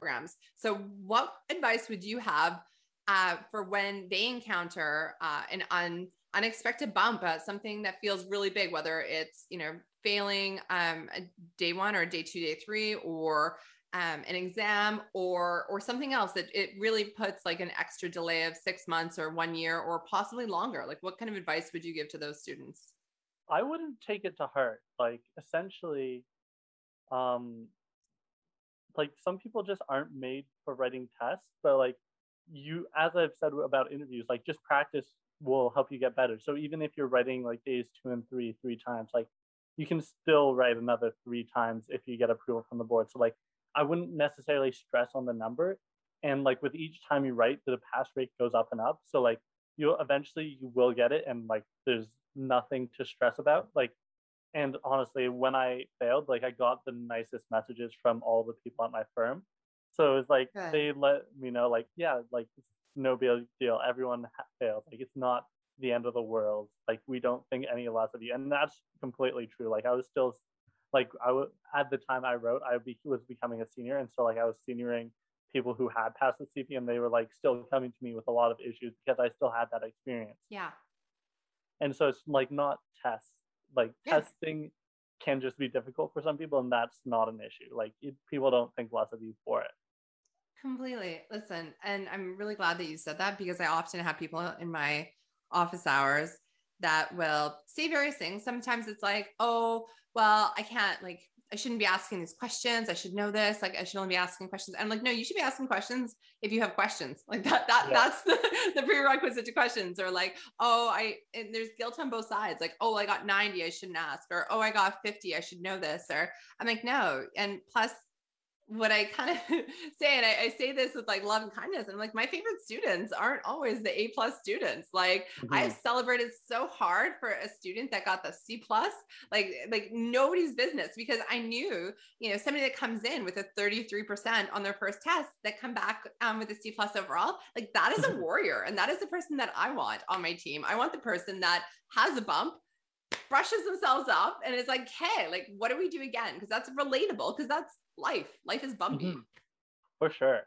programs. So, what advice would you have uh, for when they encounter uh, an un, unexpected bump, uh, something that feels really big, whether it's you know failing um, day one or day two, day three, or um, an exam or or something else that it really puts like an extra delay of six months or one year or possibly longer? Like what kind of advice would you give to those students? I wouldn't take it to heart. Like essentially um like some people just aren't made for writing tests but like you as i've said about interviews like just practice will help you get better so even if you're writing like days two and three three times like you can still write another three times if you get approval from the board so like I wouldn't necessarily stress on the number. And like with each time you write, the pass rate goes up and up. So like you'll eventually you will get it and like there's nothing to stress about. Like and honestly, when I failed, like I got the nicest messages from all the people at my firm. So it was like Good. they let me know, like, yeah, like it's no big deal. Everyone ha- fails. Like it's not the end of the world. Like we don't think any less of you, and that's completely true. Like I was still like I was at the time I wrote, I be, was becoming a senior, and so like I was senioring people who had passed the CP, and they were like still coming to me with a lot of issues because I still had that experience. Yeah. And so it's like not tests, like yeah. testing can just be difficult for some people, and that's not an issue. Like it, people don't think less of you for it. Completely. Listen, and I'm really glad that you said that because I often have people in my office hours that will say various things. Sometimes it's like, oh, well, I can't like I shouldn't be asking these questions. I should know this. Like I should only be asking questions. And I'm like, no, you should be asking questions if you have questions. Like that, that yeah. that's the, the prerequisite to questions. Or like, oh, I and there's guilt on both sides. Like, oh, I got 90, I shouldn't ask. Or oh, I got 50, I should know this. Or I'm like, no. And plus what I kind of say, and I, I, say this with like love and kindness, and I'm like, my favorite students aren't always the A plus students. Like mm-hmm. I've celebrated so hard for a student that got the C plus, like like nobody's business because I knew, you know, somebody that comes in with a 33% on their first test that come back um, with a C plus overall, like that is a warrior, and that is the person that I want on my team. I want the person that has a bump brushes themselves up and is like, hey, like, what do we do again? Because that's relatable, because that's life. Life is bumpy. Mm-hmm. For sure.